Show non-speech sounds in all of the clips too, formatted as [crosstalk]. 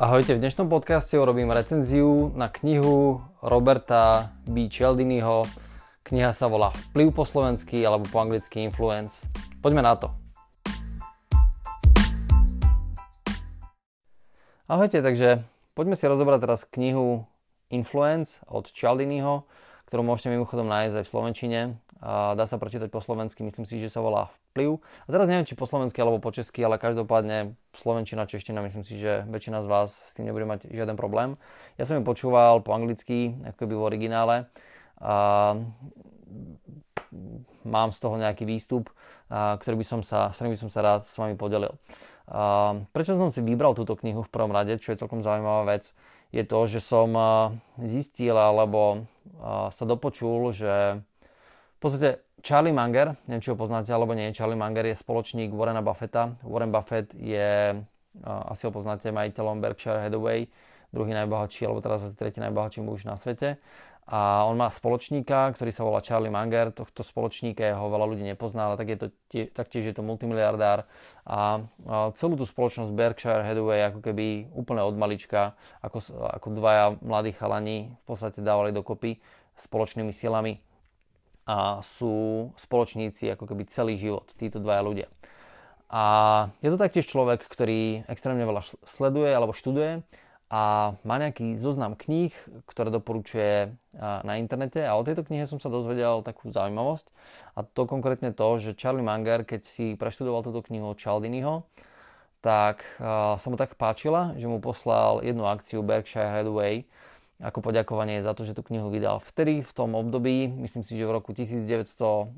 Ahojte, v dnešnom podcaste urobím recenziu na knihu Roberta B. Cialdiniho. Kniha sa volá Vplyv po slovensky alebo po anglicky Influence. Poďme na to. Ahojte, takže poďme si rozobrať teraz knihu Influence od Cialdiniho, ktorú môžete mimochodom nájsť aj v Slovenčine. Dá sa prečítať po slovensky, myslím si, že sa volá vplyv. A teraz neviem, či po slovensky alebo po česky, ale každopádne slovenčina, čeština, myslím si, že väčšina z vás s tým nebude mať žiaden problém. Ja som ju počúval po anglicky, ako keby v originále. A mám z toho nejaký výstup, ktorý by som sa, s ktorým by som sa rád s vami podelil. A prečo som si vybral túto knihu v prvom rade, čo je celkom zaujímavá vec, je to, že som zistil alebo sa dopočul, že v podstate Charlie Munger, neviem či ho poznáte alebo nie, Charlie Munger je spoločník Warrena Buffetta. Warren Buffett je, asi ho poznáte, majiteľom Berkshire Hathaway, druhý najbohatší, alebo teraz asi tretí najbohatší muž na svete. A on má spoločníka, ktorý sa volá Charlie Munger. Tohto spoločníka ho veľa ľudí nepozná, ale tak je to tie, taktiež je to multimiliardár. A celú tú spoločnosť Berkshire Hathaway ako keby úplne od malička, ako, ako dvaja mladí chalani v podstate dávali dokopy spoločnými silami a sú spoločníci ako keby celý život, títo dvaja ľudia. A je to taktiež človek, ktorý extrémne veľa sleduje alebo študuje a má nejaký zoznam kníh, ktoré doporučuje na internete a o tejto knihe som sa dozvedel takú zaujímavosť a to konkrétne to, že Charlie Munger, keď si preštudoval túto knihu od Cialdiniho, tak sa mu tak páčila, že mu poslal jednu akciu Berkshire Hathaway, ako poďakovanie za to, že tú knihu vydal vtedy, v tom období, myslím si, že v roku 1984,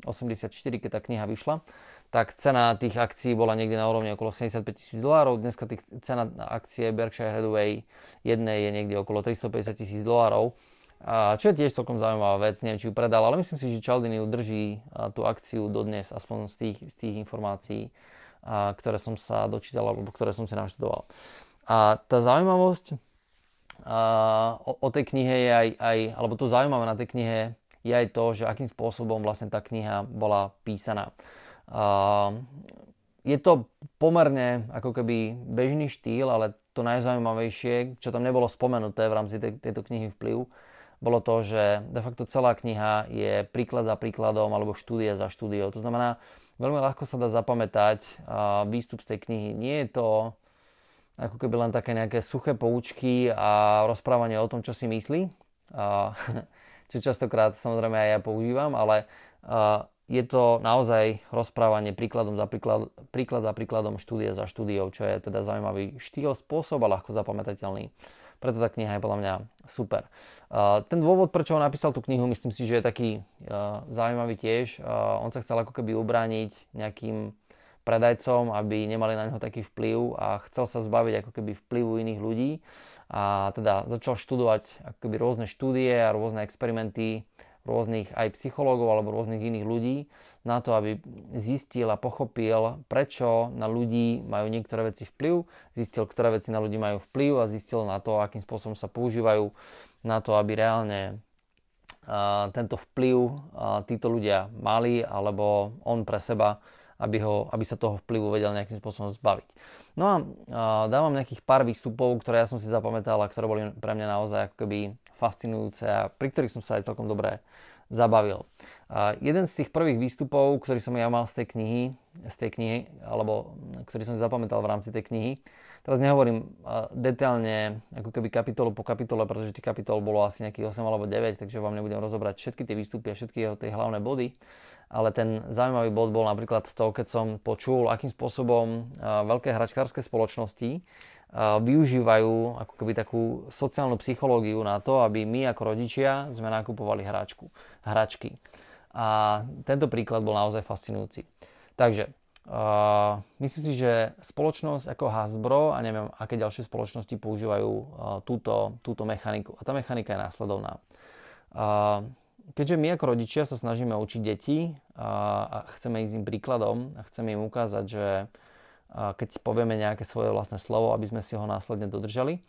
keď tá kniha vyšla, tak cena tých akcií bola niekde na úrovni okolo 75 tisíc dolárov. Dneska tých, cena akcie Berkshire Hathaway jednej je niekde okolo 350 tisíc dolárov. A čo je tiež celkom zaujímavá vec, neviem, či ju predal, ale myslím si, že Cialdini udrží tú akciu dodnes, aspoň z tých, z tých informácií, ktoré som sa dočítal, alebo ktoré som si naštudoval. A tá zaujímavosť o, tej knihe je aj, aj, alebo to zaujímavé na tej knihe je aj to, že akým spôsobom vlastne tá kniha bola písaná. Je to pomerne ako keby bežný štýl, ale to najzaujímavejšie, čo tam nebolo spomenuté v rámci tej, tejto knihy Vplyv, bolo to, že de facto celá kniha je príklad za príkladom alebo štúdia za štúdiou. To znamená, veľmi ľahko sa dá zapamätať výstup z tej knihy. Nie je to ako keby len také nejaké suché poučky a rozprávanie o tom, čo si myslí, [laughs] čo častokrát samozrejme aj ja používam, ale je to naozaj rozprávanie príkladom za príklad, príklad za príkladom, štúdie za štúdiou, čo je teda zaujímavý štýl, spôsob a ľahko zapamätateľný. Preto tá kniha je podľa mňa super. Ten dôvod, prečo on napísal tú knihu, myslím si, že je taký zaujímavý tiež. On sa chcel ako keby ubrániť nejakým predajcom, aby nemali na neho taký vplyv a chcel sa zbaviť ako keby vplyvu iných ľudí a teda začal študovať ako keby rôzne štúdie a rôzne experimenty rôznych aj psychológov alebo rôznych iných ľudí na to, aby zistil a pochopil, prečo na ľudí majú niektoré veci vplyv, zistil, ktoré veci na ľudí majú vplyv a zistil na to, akým spôsobom sa používajú na to, aby reálne tento vplyv títo ľudia mali alebo on pre seba aby, ho, aby sa toho vplyvu vedel nejakým spôsobom zbaviť. No a, dávam nejakých pár výstupov, ktoré ja som si zapamätal a ktoré boli pre mňa naozaj ako keby fascinujúce a pri ktorých som sa aj celkom dobre zabavil. A jeden z tých prvých výstupov, ktorý som ja mal z tej knihy, z tej knihy, alebo ktorý som si zapamätal v rámci tej knihy, Teraz nehovorím detailne ako keby kapitolu po kapitole, pretože tých kapitol bolo asi nejakých 8 alebo 9, takže vám nebudem rozobrať všetky tie výstupy a všetky jeho tie hlavné body. Ale ten zaujímavý bod bol napríklad to, keď som počul, akým spôsobom veľké hračkárske spoločnosti využívajú ako keby takú sociálnu psychológiu na to, aby my ako rodičia sme nakupovali hračku, hračky. A tento príklad bol naozaj fascinujúci. Takže Uh, myslím si, že spoločnosť ako Hasbro a neviem, aké ďalšie spoločnosti používajú uh, túto, túto mechaniku. A tá mechanika je následovná. Uh, keďže my ako rodičia sa snažíme učiť deti a chceme ísť im príkladom a chceme im ukázať, že keď povieme nejaké svoje vlastné slovo, aby sme si ho následne dodržali,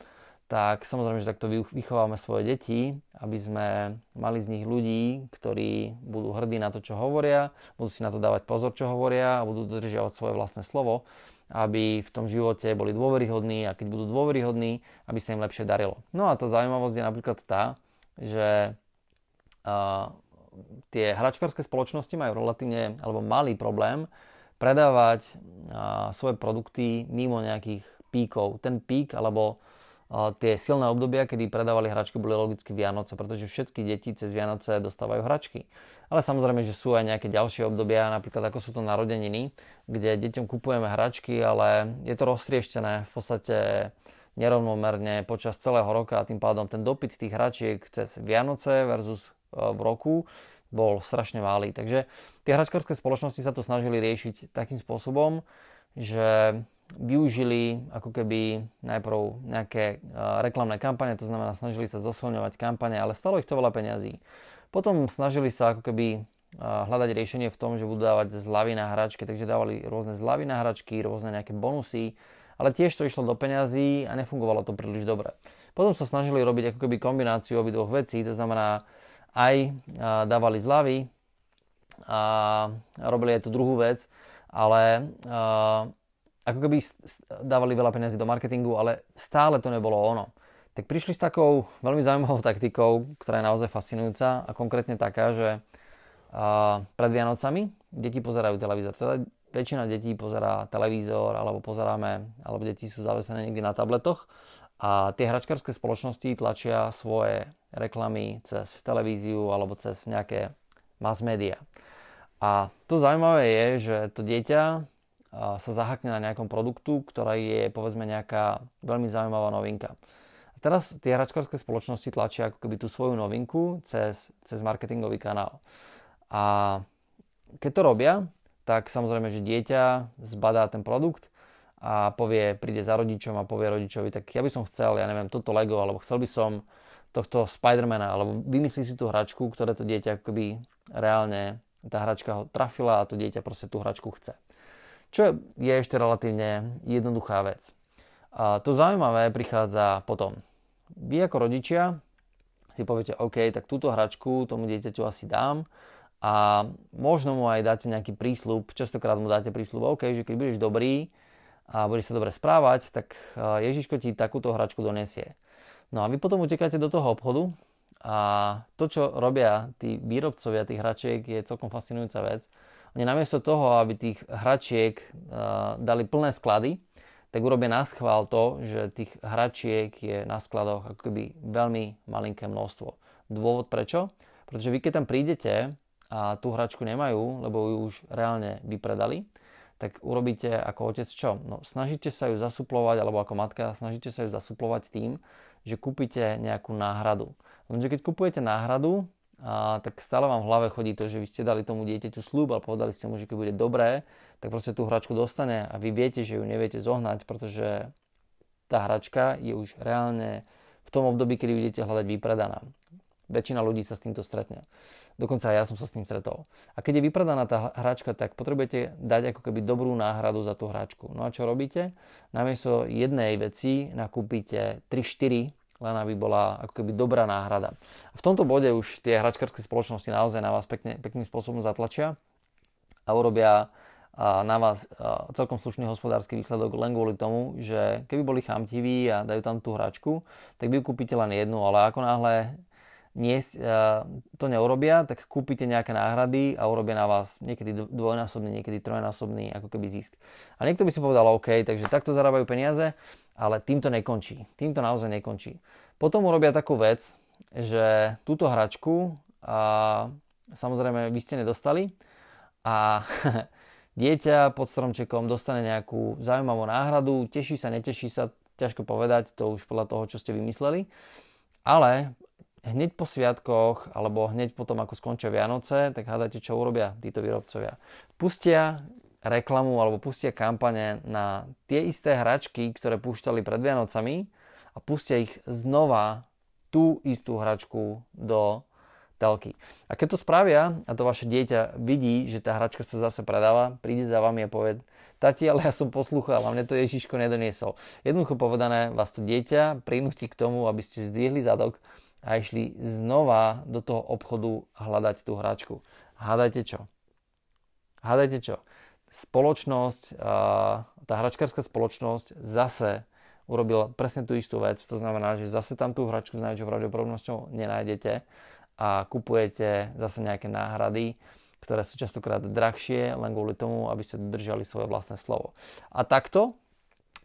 tak samozrejme, že takto vychováme svoje deti, aby sme mali z nich ľudí, ktorí budú hrdí na to, čo hovoria, budú si na to dávať pozor, čo hovoria a budú dodržiavať svoje vlastné slovo. aby v tom živote boli dôveryhodní a keď budú dôveryhodní, aby sa im lepšie darilo. No a tá zaujímavosť je napríklad tá, že tie hračkárske spoločnosti majú relatívne alebo malý problém predávať svoje produkty mimo nejakých píkov. Ten pík alebo tie silné obdobia, kedy predávali hračky, boli logicky Vianoce, pretože všetky deti cez Vianoce dostávajú hračky. Ale samozrejme, že sú aj nejaké ďalšie obdobia, napríklad ako sú to narodeniny, kde deťom kupujeme hračky, ale je to roztrieštené v podstate nerovnomerne počas celého roka a tým pádom ten dopyt tých hračiek cez Vianoce versus v roku bol strašne malý. Takže tie hračkárske spoločnosti sa to snažili riešiť takým spôsobom, že využili ako keby najprv nejaké reklamné kampane, to znamená snažili sa zosilňovať kampane, ale stalo ich to veľa peňazí. Potom snažili sa ako keby hľadať riešenie v tom, že budú dávať zľavy na hračky, takže dávali rôzne zľavy na hračky, rôzne nejaké bonusy, ale tiež to išlo do peňazí a nefungovalo to príliš dobre. Potom sa snažili robiť ako keby kombináciu obidvoch vecí, to znamená aj dávali zľavy a robili aj tú druhú vec, ale ako keby dávali veľa peniazy do marketingu, ale stále to nebolo ono. Tak prišli s takou veľmi zaujímavou taktikou, ktorá je naozaj fascinujúca a konkrétne taká, že pred Vianocami deti pozerajú televízor. Teda väčšina detí pozerá televízor alebo pozeráme, alebo deti sú zavesené niekde na tabletoch a tie hračkárske spoločnosti tlačia svoje reklamy cez televíziu alebo cez nejaké mass media. A to zaujímavé je, že to dieťa sa zahakne na nejakom produktu, ktorá je povedzme nejaká veľmi zaujímavá novinka. A teraz tie hračkárske spoločnosti tlačia ako keby tú svoju novinku cez, cez marketingový kanál. A keď to robia, tak samozrejme, že dieťa zbadá ten produkt a povie, príde za rodičom a povie rodičovi, tak ja by som chcel, ja neviem, toto Lego, alebo chcel by som tohto Spidermana, alebo vymyslí si tú hračku, ktoré to dieťa akoby reálne, tá hračka ho trafila a to dieťa proste tú hračku chce. Čo je ešte relatívne jednoduchá vec. A to zaujímavé prichádza potom. Vy ako rodičia si poviete, OK, tak túto hračku tomu dieťaťu asi dám a možno mu aj dáte nejaký prísľub, častokrát mu dáte prísľub, OK, že keď budeš dobrý a budeš sa dobre správať, tak Ježiško ti takúto hračku donesie. No a vy potom utekáte do toho obchodu a to, čo robia tí výrobcovia tých hračiek, je celkom fascinujúca vec oni namiesto toho, aby tých hračiek uh, dali plné sklady, tak urobia na schvál to, že tých hračiek je na skladoch ako keby veľmi malinké množstvo. Dôvod prečo? Pretože vy keď tam prídete a tú hračku nemajú, lebo ju už reálne vypredali, tak urobíte ako otec čo? No, snažíte sa ju zasuplovať, alebo ako matka, snažíte sa ju zasuplovať tým, že kúpite nejakú náhradu. Lenže keď kupujete náhradu, a tak stále vám v hlave chodí to, že vy ste dali tomu dieťaťu slúb, ale povedali ste mu, že keď bude dobré, tak proste tú hračku dostane a vy viete, že ju neviete zohnať, pretože tá hračka je už reálne v tom období, kedy budete hľadať vypredaná. Väčšina ľudí sa s týmto stretne. Dokonca aj ja som sa s tým stretol. A keď je vypredaná tá hračka, tak potrebujete dať ako keby dobrú náhradu za tú hračku. No a čo robíte? Namiesto jednej veci nakúpite 3-4 len aby bola ako keby dobrá náhrada. V tomto bode už tie hračkárske spoločnosti naozaj na vás pekne, pekným spôsobom zatlačia a urobia na vás celkom slušný hospodársky výsledok len kvôli tomu, že keby boli chamtiví a dajú tam tú hračku, tak vy kúpite len jednu, ale ako náhle nie, to neurobia, tak kúpite nejaké náhrady a urobia na vás niekedy dvojnásobný, niekedy trojnásobný ako keby zisk. A niekto by si povedal, OK, takže takto zarábajú peniaze, ale týmto nekončí. Týmto naozaj nekončí. Potom urobia takú vec, že túto hračku a, samozrejme vy ste nedostali a [laughs] dieťa pod stromčekom dostane nejakú zaujímavú náhradu, teší sa, neteší sa, ťažko povedať, to už podľa toho, čo ste vymysleli. Ale hneď po sviatkoch alebo hneď potom, ako skončia Vianoce, tak hádajte, čo urobia títo výrobcovia. Pustia reklamu alebo pustia kampane na tie isté hračky, ktoré púšťali pred Vianocami a pustia ich znova tú istú hračku do telky. A keď to spravia a to vaše dieťa vidí, že tá hračka sa zase predáva, príde za vami a povie, tati, ale ja som poslúchal a mne to Ježiško nedoniesol. Jednoducho povedané, vás to dieťa prinúti k tomu, aby ste zdvihli zadok a išli znova do toho obchodu hľadať tú hračku. Hádajte čo? Hádajte čo? spoločnosť, tá hračkárska spoločnosť zase urobila presne tú istú vec. To znamená, že zase tam tú hračku s najväčšou pravdepodobnosťou nenájdete a kupujete zase nejaké náhrady, ktoré sú častokrát drahšie, len kvôli tomu, aby ste držali svoje vlastné slovo. A takto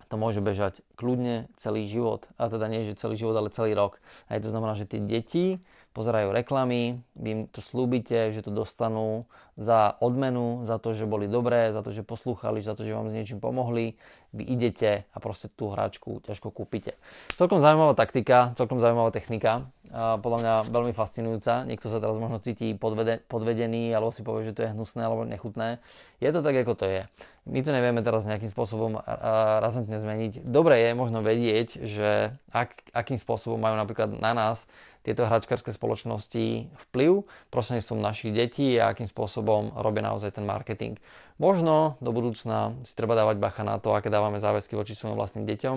to môže bežať kľudne celý život. A teda nie, že celý život, ale celý rok. A to znamená, že tie deti pozerajú reklamy, vy im to slúbite, že to dostanú za odmenu, za to, že boli dobré, za to, že poslúchali, za to, že vám s niečím pomohli. Vy idete a proste tú hračku ťažko kúpite. Celkom zaujímavá taktika, celkom zaujímavá technika. Podľa mňa veľmi fascinujúca. Niekto sa teraz možno cíti podvede, podvedený, alebo si povie, že to je hnusné alebo nechutné. Je to tak, ako to je. My to nevieme teraz nejakým spôsobom razantne zmeniť. Dobre je možno vedieť, že ak, akým spôsobom majú napríklad na nás tieto hračkárske spoločnosti vplyv prostredníctvom našich detí a akým spôsobom robia naozaj ten marketing. Možno do budúcna si treba dávať bacha na to, aké dávame záväzky voči svojim vlastným deťom,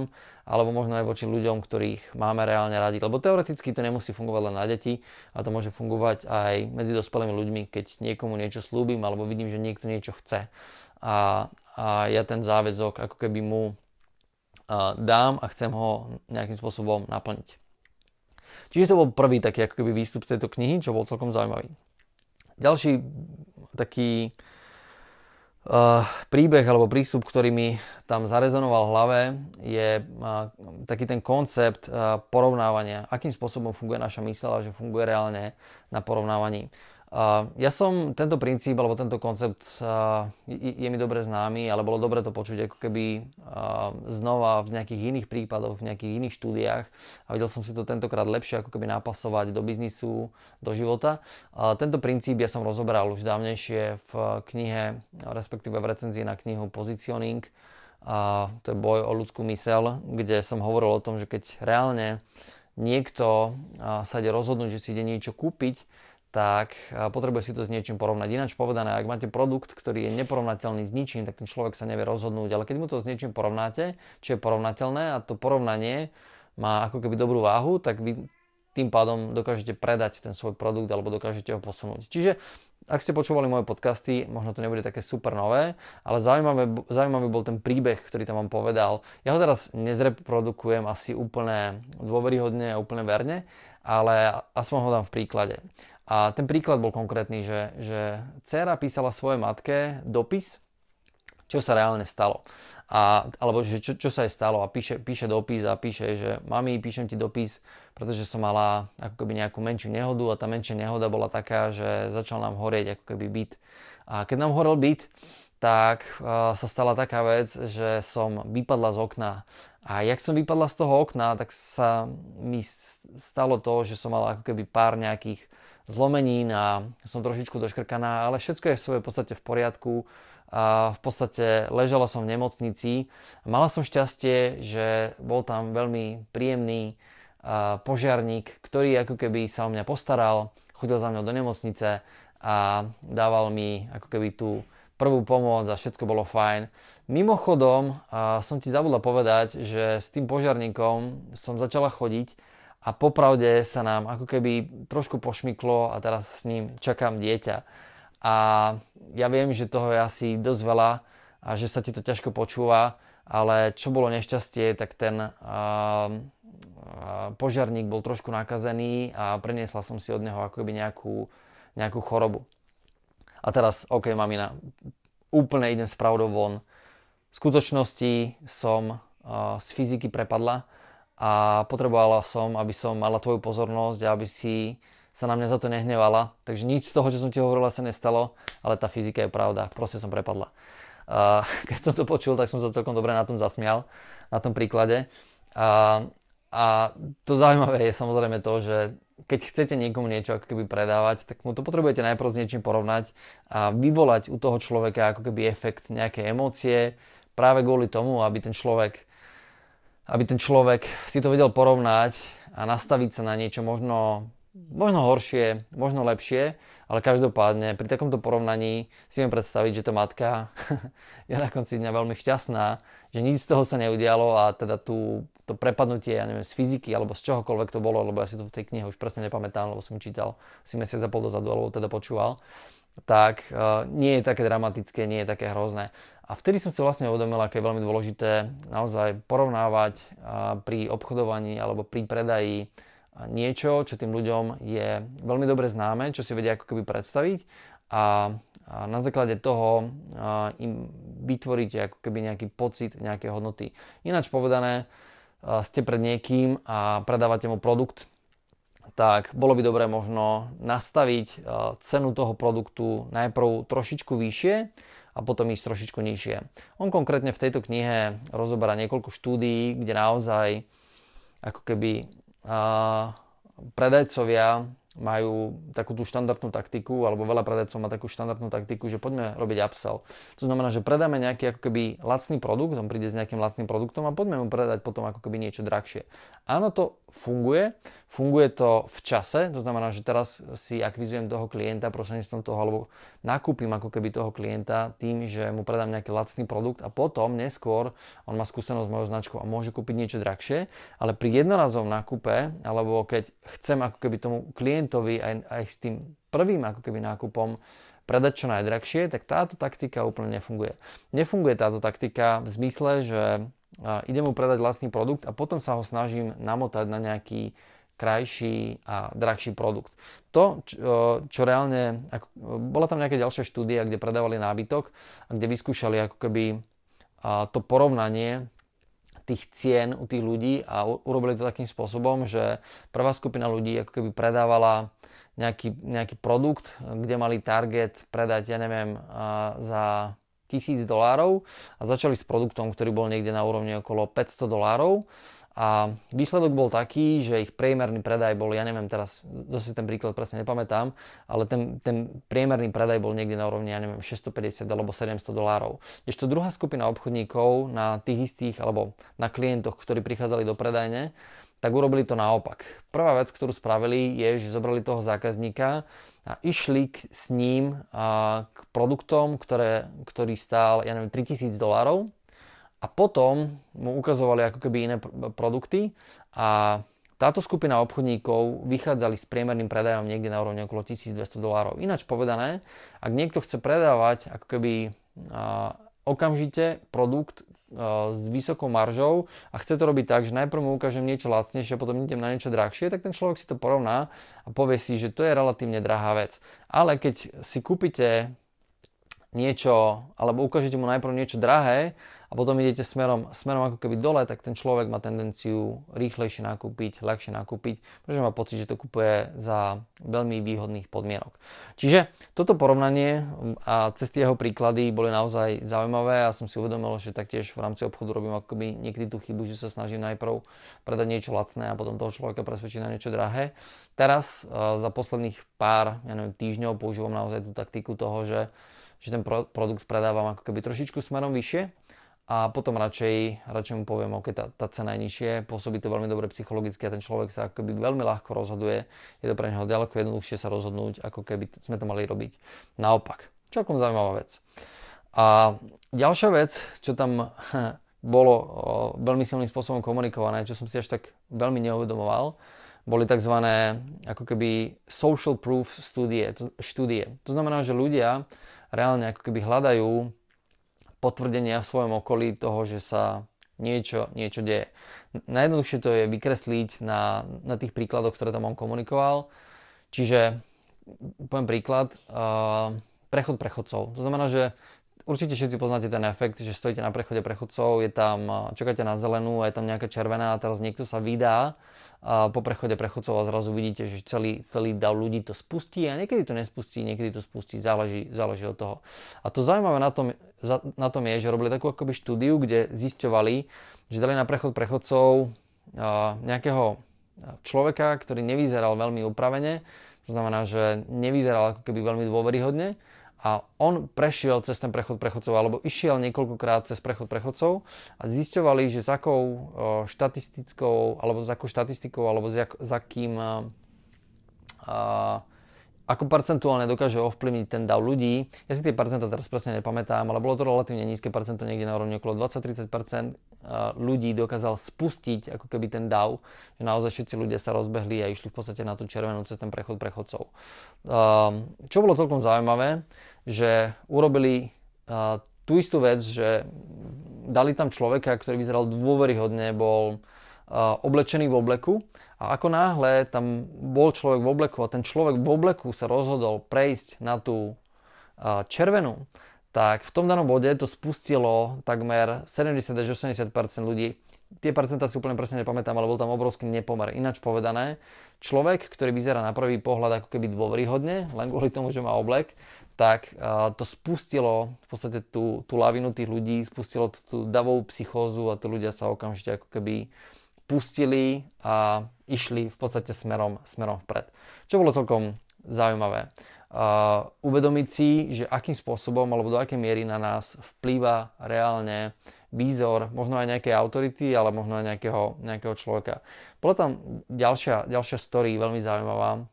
alebo možno aj voči ľuďom, ktorých máme reálne radi. Lebo teoreticky to nemusí fungovať len na deti, a to môže fungovať aj medzi dospelými ľuďmi, keď niekomu niečo slúbim, alebo vidím, že niekto niečo chce. A, a ja ten záväzok ako keby mu dám a chcem ho nejakým spôsobom naplniť. Čiže to bol prvý taký ako keby výstup z tejto knihy, čo bol celkom zaujímavý. Ďalší taký uh, príbeh alebo prístup, ktorý mi tam zarezonoval v hlave, je uh, taký ten koncept uh, porovnávania. Akým spôsobom funguje naša mysel a že funguje reálne na porovnávaní. Ja som tento princíp alebo tento koncept je mi dobre známy, ale bolo dobre to počuť ako keby znova v nejakých iných prípadoch, v nejakých iných štúdiách a videl som si to tentokrát lepšie ako keby napasovať do biznisu, do života. Tento princíp ja som rozoberal už dávnejšie v knihe, respektíve v recenzii na knihu Positioning. To je boj o ľudskú mysel, kde som hovoril o tom, že keď reálne niekto sa ide rozhodnúť, že si ide niečo kúpiť, tak potrebuje si to s niečím porovnať. Ináč povedané, ak máte produkt, ktorý je neporovnateľný s ničím, tak ten človek sa nevie rozhodnúť. Ale keď mu to s niečím porovnáte, čo je porovnateľné a to porovnanie má ako keby dobrú váhu, tak vy tým pádom dokážete predať ten svoj produkt alebo dokážete ho posunúť. Čiže ak ste počúvali moje podcasty, možno to nebude také super nové, ale zaujímavý, zaujímavý bol ten príbeh, ktorý tam vám povedal. Ja ho teraz nezreprodukujem asi úplne dôveryhodne a úplne verne, ale aspoň ho dám v príklade. A ten príklad bol konkrétny, že, že dcera písala svojej matke dopis, čo sa reálne stalo. A, alebo že čo, čo sa jej stalo a píše, píše dopis a píše, že mami, píšem ti dopis, pretože som mala ako keby nejakú menšiu nehodu a tá menšia nehoda bola taká, že začal nám horieť ako keby byt. A keď nám horel byt, tak uh, sa stala taká vec, že som vypadla z okna. A jak som vypadla z toho okna, tak sa mi stalo to, že som mala ako keby pár nejakých zlomenín a som trošičku doškrkaná, ale všetko je v svojej podstate v poriadku. A v podstate ležala som v nemocnici. Mala som šťastie, že bol tam veľmi príjemný požiarník, ktorý ako keby sa o mňa postaral, chodil za mňou do nemocnice a dával mi ako keby tú prvú pomoc a všetko bolo fajn. Mimochodom, som ti zabudla povedať, že s tým požiarníkom som začala chodiť a popravde sa nám ako keby trošku pošmyklo a teraz s ním čakám dieťa. A ja viem, že toho je asi dosť veľa a že sa ti to ťažko počúva, ale čo bolo nešťastie, tak ten uh, požiarník bol trošku nakazený a preniesla som si od neho ako keby nejakú, nejakú chorobu. A teraz, OK, mamina, úplne idem s pravdou von. V skutočnosti som uh, z fyziky prepadla, a potrebovala som, aby som mala tvoju pozornosť a aby si sa na mňa za to nehnevala. Takže nič z toho, čo som ti hovorila, sa nestalo, ale tá fyzika je pravda. Proste som prepadla. A [laughs] keď som to počul, tak som sa celkom dobre na tom zasmial, na tom príklade. A, a to zaujímavé je samozrejme to, že keď chcete niekomu niečo ako keby predávať, tak mu to potrebujete najprv s niečím porovnať a vyvolať u toho človeka ako keby efekt nejaké emócie práve kvôli tomu, aby ten človek aby ten človek si to vedel porovnať a nastaviť sa na niečo možno, možno horšie, možno lepšie, ale každopádne pri takomto porovnaní si viem predstaviť, že to matka [laughs] je na konci dňa veľmi šťastná, že nič z toho sa neudialo a teda tú, to prepadnutie, ja neviem, z fyziky alebo z čohokoľvek to bolo, lebo ja si to v tej knihe už presne nepamätám, lebo som čítal si mesiac a pol dozadu, alebo teda počúval, tak nie je také dramatické, nie je také hrozné. A vtedy som si vlastne uvedomil, aké je veľmi dôležité naozaj porovnávať pri obchodovaní alebo pri predaji niečo, čo tým ľuďom je veľmi dobre známe, čo si vedia ako keby predstaviť a, na základe toho im vytvoríte ako keby nejaký pocit, nejaké hodnoty. Ináč povedané, ste pred niekým a predávate mu produkt, tak bolo by dobré možno nastaviť cenu toho produktu najprv trošičku vyššie a potom ísť trošičku nižšie. On konkrétne v tejto knihe rozoberá niekoľko štúdií, kde naozaj ako keby predajcovia majú takú tú štandardnú taktiku, alebo veľa predajcov má takú štandardnú taktiku, že poďme robiť upsell. To znamená, že predáme nejaký ako keby lacný produkt, on príde s nejakým lacným produktom a poďme mu predať potom ako keby niečo drahšie. Áno, to funguje, funguje to v čase, to znamená, že teraz si akvizujem toho klienta prostredníctvom toho, alebo nakúpim ako keby toho klienta tým, že mu predám nejaký lacný produkt a potom neskôr on má skúsenosť s mojou značkou a môže kúpiť niečo drahšie, ale pri jednorazovom nákupe, alebo keď chcem ako keby tomu klientovi aj, aj s tým prvým ako keby nákupom predať čo najdrahšie, tak táto taktika úplne nefunguje. Nefunguje táto taktika v zmysle, že idem mu predať vlastný produkt a potom sa ho snažím namotať na nejaký krajší a drahší produkt. To, čo, čo reálne, ako, bola tam nejaká ďalšia štúdia, kde predávali nábytok a kde vyskúšali ako keby to porovnanie tých cien u tých ľudí a urobili to takým spôsobom, že prvá skupina ľudí ako keby predávala nejaký, nejaký produkt, kde mali target predať, ja neviem, za tisíc dolárov a začali s produktom, ktorý bol niekde na úrovni okolo 500 dolárov a výsledok bol taký, že ich priemerný predaj bol, ja neviem teraz, zase ten príklad presne nepamätám, ale ten, ten priemerný predaj bol niekde na úrovni, ja neviem, 650 alebo 700 dolárov. Ešte druhá skupina obchodníkov na tých istých, alebo na klientoch, ktorí prichádzali do predajne, tak urobili to naopak. Prvá vec, ktorú spravili, je, že zobrali toho zákazníka a išli k, s ním a, k produktom, ktoré, ktorý stál, ja neviem, 3000 dolárov a potom mu ukazovali ako keby iné produkty a táto skupina obchodníkov vychádzali s priemerným predajom niekde na úrovni okolo 1200 dolárov. Ináč povedané, ak niekto chce predávať ako keby a, okamžite produkt s vysokou maržou a chce to robiť tak, že najprv mu ukážem niečo lacnejšie a potom idem na niečo drahšie, tak ten človek si to porovná a povie si, že to je relatívne drahá vec. Ale keď si kúpite niečo, alebo ukážete mu najprv niečo drahé a potom idete smerom, smerom ako keby dole, tak ten človek má tendenciu rýchlejšie nakúpiť, ľahšie nakúpiť, pretože má pocit, že to kupuje za veľmi výhodných podmienok. Čiže toto porovnanie a cez jeho príklady boli naozaj zaujímavé a som si uvedomil, že taktiež v rámci obchodu robím akoby niekedy tú chybu, že sa snažím najprv predať niečo lacné a potom toho človeka presvedčiť na niečo drahé. Teraz za posledných pár ja neviem, týždňov používam naozaj tú taktiku toho, že že ten produkt predávam ako keby trošičku smerom vyššie a potom radšej, radšej mu poviem, ok, tá, tá cena je nižšie, pôsobí to veľmi dobre psychologicky a ten človek sa ako keby veľmi ľahko rozhoduje. Je to pre neho ďaleko jednoduchšie sa rozhodnúť, ako keby sme to mali robiť naopak. Čakom zaujímavá vec. A ďalšia vec, čo tam [laughs] bolo veľmi silným spôsobom komunikované, čo som si až tak veľmi neuvedomoval, boli tzv. ako keby social proof štúdie. štúdie. To znamená, že ľudia reálne ako keby hľadajú potvrdenia v svojom okolí toho, že sa niečo, niečo deje. Najjednoduchšie to je vykresliť na, na tých príkladoch, ktoré tam on komunikoval. Čiže, poviem príklad, uh, prechod prechodcov. To znamená, že určite všetci poznáte ten efekt, že stojíte na prechode prechodcov, je tam, čakáte na zelenú, je tam nejaká červená a teraz niekto sa vydá po prechode prechodcov a zrazu vidíte, že celý, celý dav ľudí to spustí a niekedy to nespustí, niekedy to spustí, záleží, záleží od toho. A to zaujímavé na tom, na tom je, že robili takú akoby štúdiu, kde zisťovali, že dali na prechod prechodcov nejakého človeka, ktorý nevyzeral veľmi upravene, to znamená, že nevyzeral ako keby veľmi dôveryhodne a on prešiel cez ten prechod prechodcov alebo išiel niekoľkokrát cez prechod prechodcov a zisťovali, že s akou štatistickou alebo s akou štatistikou alebo s, jak, s akým a, ako percentuálne dokáže ovplyvniť ten dav ľudí. Ja si tie percentá teraz presne nepamätám, ale bolo to relatívne nízke percento, niekde na úrovni okolo 20-30% ľudí dokázal spustiť ako keby ten dav, že naozaj všetci ľudia sa rozbehli a išli v podstate na tú červenú cez ten prechod prechodcov. Čo bolo celkom zaujímavé, že urobili tú istú vec, že dali tam človeka, ktorý vyzeral dôveryhodne, bol oblečený v obleku a ako náhle tam bol človek v obleku a ten človek v obleku sa rozhodol prejsť na tú červenú, tak v tom danom bode to spustilo takmer 70 až 80% ľudí. Tie percentá si úplne presne nepamätám, ale bol tam obrovský nepomer. Ináč povedané, človek, ktorý vyzerá na prvý pohľad ako keby dôveryhodne, len kvôli tomu, že má oblek, tak to spustilo v podstate tú, tú lavinu tých ľudí, spustilo tú davovú psychózu a tí ľudia sa okamžite ako keby pustili a išli v podstate smerom, smerom vpred. Čo bolo celkom zaujímavé. Uh, uvedomiť si, že akým spôsobom alebo do akej miery na nás vplýva reálne výzor, možno aj nejakej autority, ale možno aj nejakého, nejakého človeka. Bola tam ďalšia, ďalšia story, veľmi zaujímavá.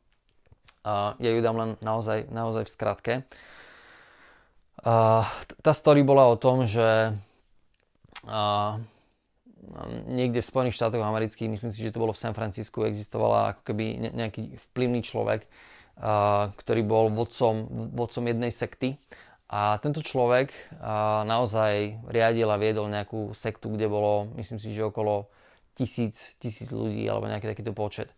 Uh, ja ju dám len naozaj, naozaj v skratke. Uh, tá story bola o tom, že uh, niekde v Spojených štátoch amerických, myslím si, že to bolo v San Francisku, existovala ako keby nejaký vplyvný človek, ktorý bol vodcom, vodcom jednej sekty. A tento človek naozaj riadil a viedol nejakú sektu, kde bolo, myslím si, že okolo tisíc, tisíc ľudí alebo nejaký takýto počet.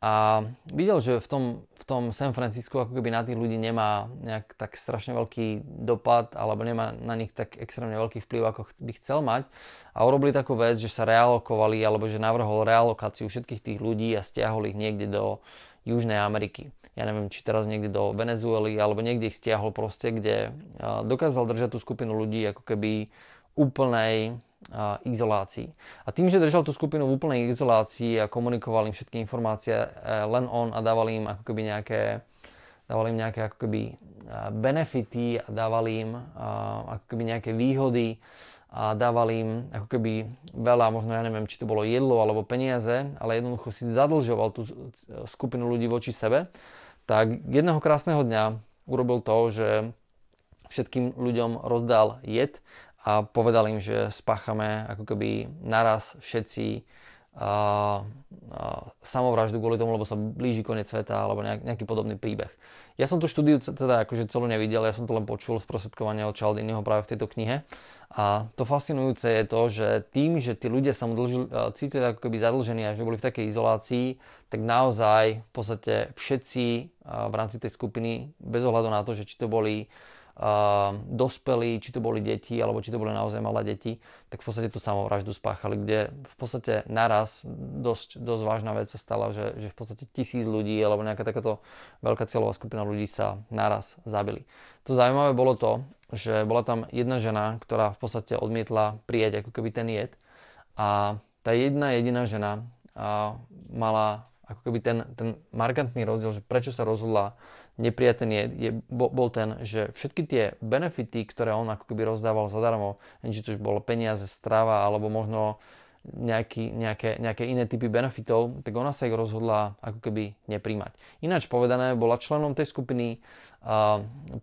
A videl, že v tom, v tom San Francisco ako keby na tých ľudí nemá nejak tak strašne veľký dopad alebo nemá na nich tak extrémne veľký vplyv, ako by chcel mať. A urobili takú vec, že sa realokovali alebo že navrhol realokáciu všetkých tých ľudí a stiahol ich niekde do Južnej Ameriky. Ja neviem, či teraz niekde do Venezuely alebo niekde ich stiahol proste, kde dokázal držať tú skupinu ľudí ako keby úplnej izolácii. A tým, že držal tú skupinu v úplnej izolácii a komunikoval im všetky informácie e, len on a dával im ako keby nejaké, dával im nejaké ako keby e, benefity a dával im ako keby nejaké výhody a dával im ako keby veľa, možno ja neviem, či to bolo jedlo alebo peniaze, ale jednoducho si zadlžoval tú skupinu ľudí voči sebe, tak jedného krásneho dňa urobil to, že všetkým ľuďom rozdal jed a povedal im, že spáchame ako keby naraz všetci a, a, samovraždu kvôli tomu, lebo sa blíži koniec sveta alebo nejak, nejaký podobný príbeh. Ja som tú štúdiu teda akože celú nevidel, ja som to len počul z prosvedkovania od Chaldiniho práve v tejto knihe. A to fascinujúce je to, že tým, že tí ľudia sa mu dlžili, cítili ako keby zadlžení a že boli v takej izolácii, tak naozaj v podstate všetci v rámci tej skupiny, bez ohľadu na to, že či to boli dospelí, či to boli deti, alebo či to boli naozaj malé deti, tak v podstate tú samovraždu spáchali, kde v podstate naraz dosť, dosť vážna vec sa stala, že, že v podstate tisíc ľudí alebo nejaká takáto veľká cieľová skupina ľudí sa naraz zabili. To zaujímavé bolo to, že bola tam jedna žena, ktorá v podstate odmietla prijať ako keby ten jed a tá jedna jediná žena mala ako keby ten, ten markantný rozdiel, že prečo sa rozhodla nepriateľ je, je, bol ten, že všetky tie benefity, ktoré on ako keby rozdával zadarmo, či to už bolo peniaze, strava alebo možno nejaký, nejaké, nejaké iné typy benefitov, tak ona sa ich rozhodla ako keby nepríjmať. Ináč povedané, bola členom tej skupiny,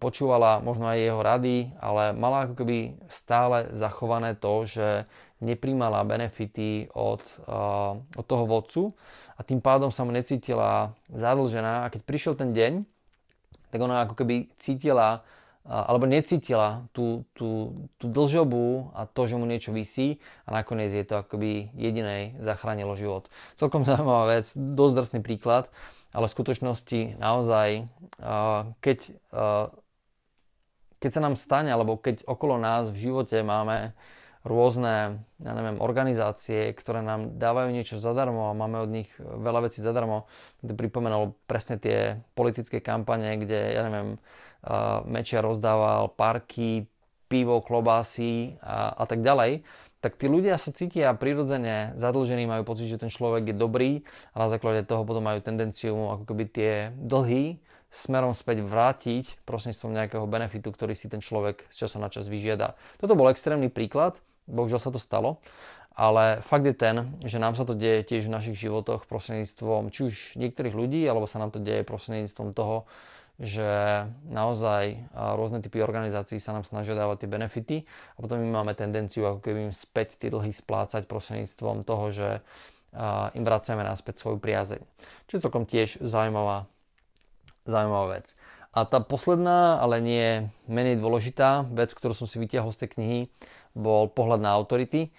počúvala možno aj jeho rady, ale mala ako keby stále zachované to, že nepríjmala benefity od, od toho vodcu a tým pádom sa mu necítila zadlžená a keď prišiel ten deň, tak ona ako keby cítila alebo necítila tú, tú, tú dlžobu a to, že mu niečo vysí a nakoniec je to akoby jedinej zachránilo život. Celkom [laughs] zaujímavá vec, dosť drsný príklad, ale v skutočnosti naozaj, keď, keď sa nám stane, alebo keď okolo nás v živote máme rôzne, ja neviem, organizácie, ktoré nám dávajú niečo zadarmo a máme od nich veľa vecí zadarmo. To pripomenulo presne tie politické kampane, kde, ja neviem, uh, Mečia rozdával parky, pivo, klobásy a, a tak ďalej, tak tí ľudia sa cítia prirodzene zadlžení, majú pocit, že ten človek je dobrý a na základe toho potom majú tendenciu ako keby tie dlhy smerom späť vrátiť prostredníctvom nejakého benefitu, ktorý si ten človek z času na čas vyžiada. Toto bol extrémny príklad, bohužiaľ sa to stalo, ale fakt je ten, že nám sa to deje tiež v našich životoch prostredníctvom či už niektorých ľudí, alebo sa nám to deje prostredníctvom toho, že naozaj rôzne typy organizácií sa nám snažia dávať tie benefity a potom my máme tendenciu ako keby im späť tie dlhy splácať prostredníctvom toho, že im vraciame naspäť svoju priazeň. Čo je celkom tiež zaujímavá, zaujímavá vec. A tá posledná, ale nie menej dôležitá vec, ktorú som si vytiahol z tej knihy, bol pohľad na autority,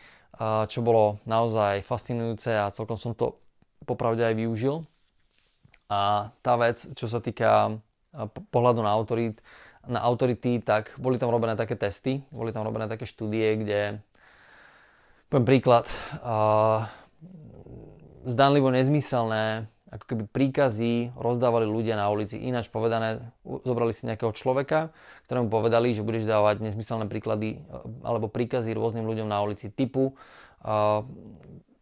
čo bolo naozaj fascinujúce a celkom som to popravde aj využil. A tá vec, čo sa týka pohľadu na autorit, na autority, tak boli tam robené také testy, boli tam robené také štúdie, kde poviem príklad, uh, zdanlivo nezmyselné ako keby príkazy rozdávali ľudia na ulici. Ináč povedané, zobrali si nejakého človeka, ktorému povedali, že budeš dávať nezmyselné príklady alebo príkazy rôznym ľuďom na ulici typu uh,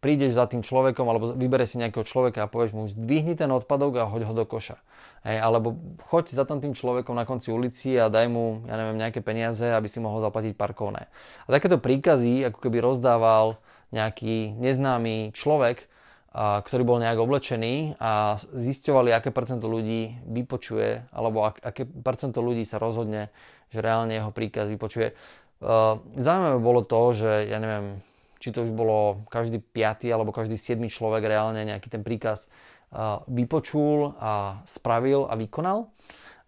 prídeš za tým človekom alebo vybereš si nejakého človeka a povieš mu, zdvihni ten odpadok a hoď ho do koša. Hej, alebo choď za tam tým človekom na konci ulici a daj mu, ja neviem, nejaké peniaze, aby si mohol zaplatiť parkovné. A takéto príkazy ako keby rozdával nejaký neznámy človek, ktorý bol nejak oblečený a zisťovali, aké percento ľudí vypočuje, alebo ak, aké percento ľudí sa rozhodne, že reálne jeho príkaz vypočuje. Uh, zaujímavé bolo to, že ja neviem, či to už bolo každý piatý alebo každý siedmy človek reálne nejaký ten príkaz vypočul a spravil a vykonal.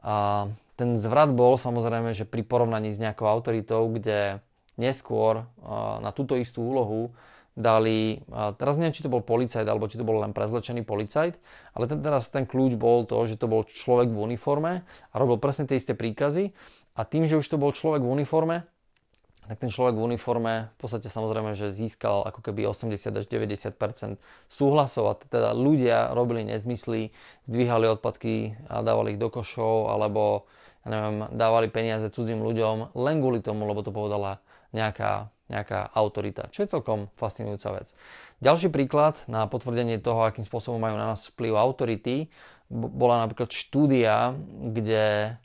A ten zvrat bol samozrejme, že pri porovnaní s nejakou autoritou, kde neskôr na túto istú úlohu dali, teraz neviem, či to bol policajt, alebo či to bol len prezlečený policajt, ale ten, teraz ten kľúč bol to, že to bol človek v uniforme a robil presne tie isté príkazy. A tým, že už to bol človek v uniforme, tak ten človek v uniforme v podstate samozrejme, že získal ako keby 80 až 90% súhlasov. A teda ľudia robili nezmysly, zdvíhali odpadky a dávali ich do košov alebo ja neviem, dávali peniaze cudzím ľuďom len kvôli tomu, lebo to povedala nejaká, nejaká autorita, čo je celkom fascinujúca vec. Ďalší príklad na potvrdenie toho, akým spôsobom majú na nás vplyv autority, bola napríklad štúdia, kde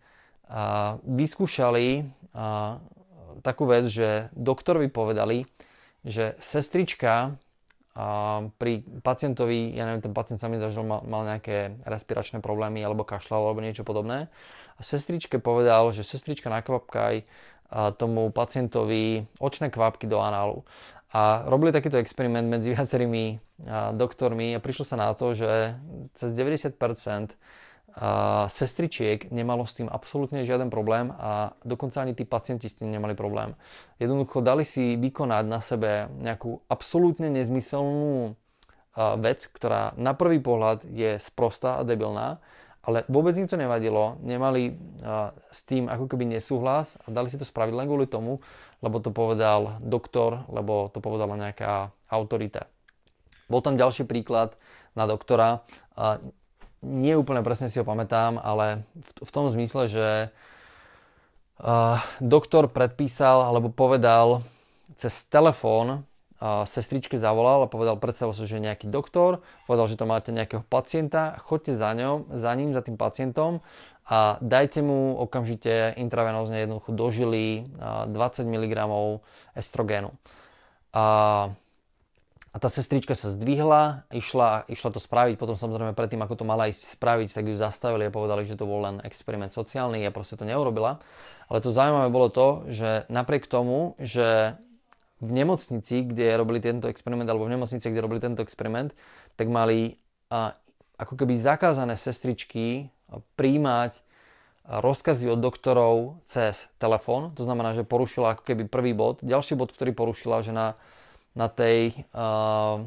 vyskúšali takú vec, že doktorovi povedali, že sestrička pri pacientovi, ja neviem, ten pacient sa mi zažil, mal, mal nejaké respiračné problémy alebo kašľal alebo niečo podobné. A sestričke povedal, že sestrička nakvapkaj tomu pacientovi očné kvapky do análu. A robili takýto experiment medzi [laughs] viacerými doktormi a prišlo sa na to, že cez 90% sestričiek nemalo s tým absolútne žiaden problém a dokonca ani tí pacienti s tým nemali problém. Jednoducho dali si vykonať na sebe nejakú absolútne nezmyselnú vec, ktorá na prvý pohľad je sprostá a debilná, ale vôbec im to nevadilo, nemali s tým ako keby nesúhlas a dali si to spraviť len kvôli tomu, lebo to povedal doktor, lebo to povedala nejaká autorita. Bol tam ďalší príklad na doktora nie úplne presne si ho pamätám, ale v, tom zmysle, že uh, doktor predpísal alebo povedal cez telefón uh, sestričke zavolal a povedal, predstavil sa, že je nejaký doktor, povedal, že to máte nejakého pacienta, choďte za, ňom, za ním, za tým pacientom a dajte mu okamžite intravenózne jednoducho dožili uh, 20 mg estrogénu. Uh, a tá sestrička sa zdvihla, išla, išla to spraviť, potom samozrejme predtým, ako to mala ísť spraviť, tak ju zastavili a povedali, že to bol len experiment sociálny a proste to neurobila. Ale to zaujímavé bolo to, že napriek tomu, že v nemocnici, kde robili tento experiment, alebo v nemocnici, kde robili tento experiment, tak mali ako keby zakázané sestričky príjmať rozkazy od doktorov cez telefón. To znamená, že porušila ako keby prvý bod. Ďalší bod, ktorý porušila, že na na tej uh,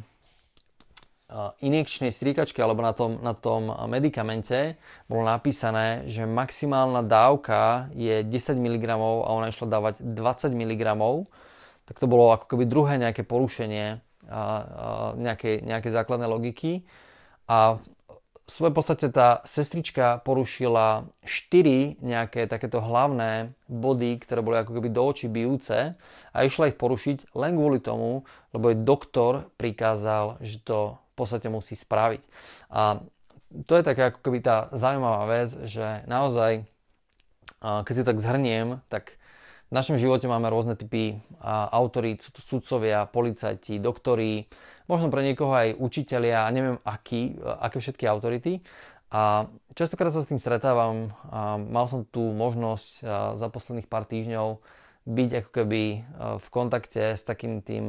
injekčnej stríkačke alebo na tom, na tom medikamente bolo napísané, že maximálna dávka je 10 mg a ona išla dávať 20 mg, tak to bolo ako keby druhé nejaké porušenie nejakej, nejakej základnej logiky. A v svojej podstate tá sestrička porušila 4 nejaké takéto hlavné body, ktoré boli ako keby do očí bijúce a išla ich porušiť len kvôli tomu, lebo jej doktor prikázal, že to v podstate musí spraviť. A to je taká ako keby tá zaujímavá vec, že naozaj, keď si tak zhrniem, tak v našom živote máme rôzne typy autorít, sudcovia, policajti, doktori, možno pre niekoho aj učitelia neviem aký, aké všetky autority. A častokrát sa s tým stretávam. A mal som tu možnosť za posledných pár týždňov byť ako keby v kontakte s takým tým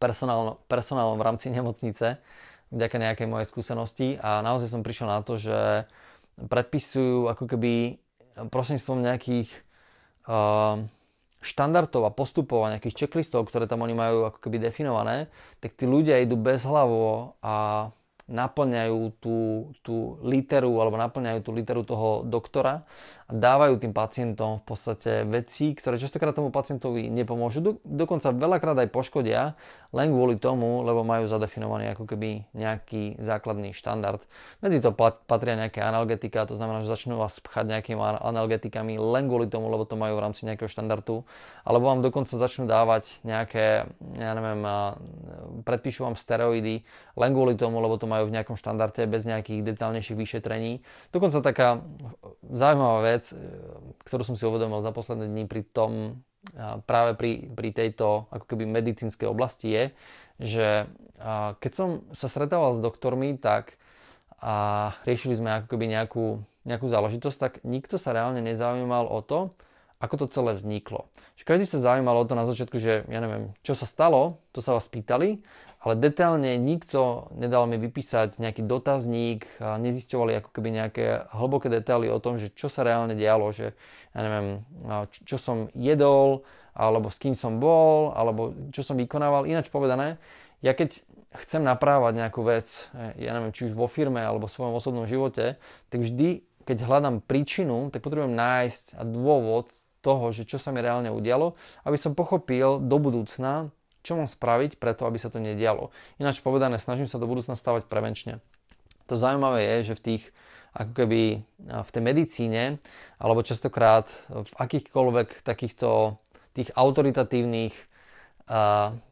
personálom, personálom v rámci [laughs] nemocnice vďaka nejakej mojej skúsenosti a naozaj som prišiel na to, že predpisujú ako keby prostredníctvom nejakých štandardov a postupov a nejakých checklistov, ktoré tam oni majú ako keby definované, tak tí ľudia idú bezhlavo a naplňajú tú, tú literu alebo naplňajú tú literu toho doktora a dávajú tým pacientom v podstate veci, ktoré častokrát tomu pacientovi nepomôžu. Do, dokonca veľakrát aj poškodia len kvôli tomu, lebo majú zadefinovaný ako keby nejaký základný štandard. Medzi to patria nejaké analgetika, to znamená, že začnú vás pchať nejakými analgetikami len kvôli tomu, lebo to majú v rámci nejakého štandardu, alebo vám dokonca začnú dávať nejaké, ja neviem, predpíšu vám steroidy len kvôli tomu, lebo to majú v nejakom štandarde bez nejakých detálnejších vyšetrení. Dokonca taká zaujímavá vec, ktorú som si uvedomil za posledné dní pri tom, práve pri, pri tejto ako keby medicínskej oblasti je, že keď som sa stretával s doktormi, tak a riešili sme ako keby nejakú, nejakú záležitosť, tak nikto sa reálne nezaujímal o to, ako to celé vzniklo. Že každý sa zaujímal o to na začiatku, že ja neviem, čo sa stalo, to sa vás pýtali, ale detailne nikto nedal mi vypísať nejaký dotazník, a nezisťovali ako keby nejaké hlboké detaily o tom, že čo sa reálne dialo, že ja neviem, čo, som jedol, alebo s kým som bol, alebo čo som vykonával. Ináč povedané, ja keď chcem naprávať nejakú vec, ja neviem, či už vo firme alebo v svojom osobnom živote, tak vždy, keď hľadám príčinu, tak potrebujem nájsť dôvod, toho, že čo sa mi reálne udialo, aby som pochopil do budúcna, čo mám spraviť preto, aby sa to nedialo. Ináč povedané, snažím sa do budúcna stavať prevenčne. To zaujímavé je, že v tých ako keby v tej medicíne, alebo častokrát v akýchkoľvek takýchto tých autoritatívnych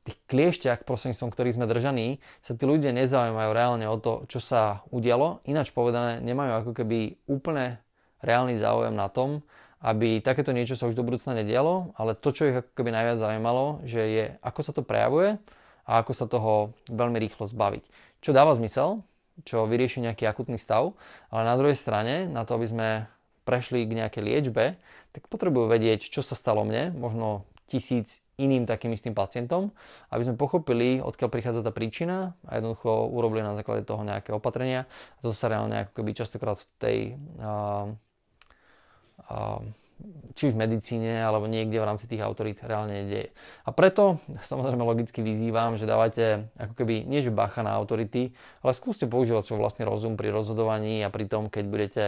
tých kliešťach, prostredníctvom ktorých sme držaní, sa tí ľudia nezaujímajú reálne o to, čo sa udialo. Ináč povedané, nemajú ako keby úplne reálny záujem na tom, aby takéto niečo sa už do budúcna nedialo, ale to, čo ich ako keby najviac zaujímalo, že je, ako sa to prejavuje a ako sa toho veľmi rýchlo zbaviť. Čo dáva zmysel, čo vyrieši nejaký akutný stav, ale na druhej strane, na to, aby sme prešli k nejakej liečbe, tak potrebujú vedieť, čo sa stalo mne, možno tisíc iným takým istým pacientom, aby sme pochopili, odkiaľ prichádza tá príčina a jednoducho urobili na základe toho nejaké opatrenia. A to sa reálne ako keby častokrát v tej uh, či už v medicíne alebo niekde v rámci tých autorít reálne nedieje. A preto samozrejme logicky vyzývam, že dávate ako keby nie že bacha na autority, ale skúste používať svoj vlastný rozum pri rozhodovaní a pri tom, keď budete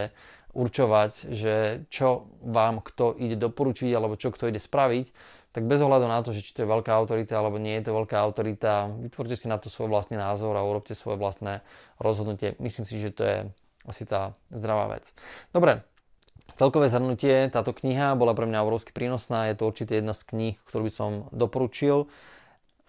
určovať, že čo vám kto ide doporučiť alebo čo kto ide spraviť, tak bez ohľadu na to, že či to je veľká autorita alebo nie je to veľká autorita, vytvorte si na to svoj vlastný názor a urobte svoje vlastné rozhodnutie. Myslím si, že to je asi tá zdravá vec. Dobre, Celkové zhrnutie, táto kniha bola pre mňa obrovsky prínosná, je to určite jedna z kníh, ktorú by som doporučil.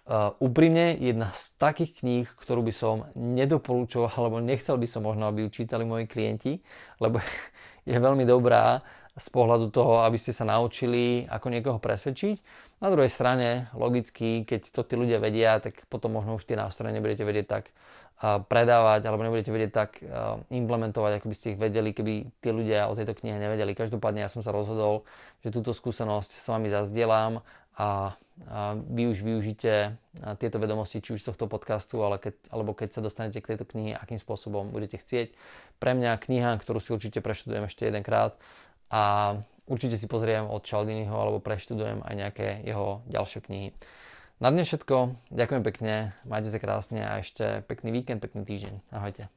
Uh, úprimne, jedna z takých kníh, ktorú by som nedoporučoval, alebo nechcel by som možno, aby ju čítali moji klienti, lebo [laughs] je veľmi dobrá z pohľadu toho, aby ste sa naučili, ako niekoho presvedčiť. Na druhej strane, logicky, keď to tí ľudia vedia, tak potom možno už tie nástroje nebudete vedieť tak predávať, alebo nebudete vedieť tak implementovať, ako by ste ich vedeli, keby tí ľudia o tejto knihe nevedeli. Každopádne ja som sa rozhodol, že túto skúsenosť s vami zazdielam a, vy už využite tieto vedomosti, či už z tohto podcastu, ale keď, alebo keď sa dostanete k tejto knihe, akým spôsobom budete chcieť. Pre mňa kniha, ktorú si určite preštudujem ešte jedenkrát, a určite si pozriem od Čaldiniho alebo preštudujem aj nejaké jeho ďalšie knihy. Na dnes všetko, ďakujem pekne, majte sa krásne a ešte pekný víkend, pekný týždeň. Ahojte.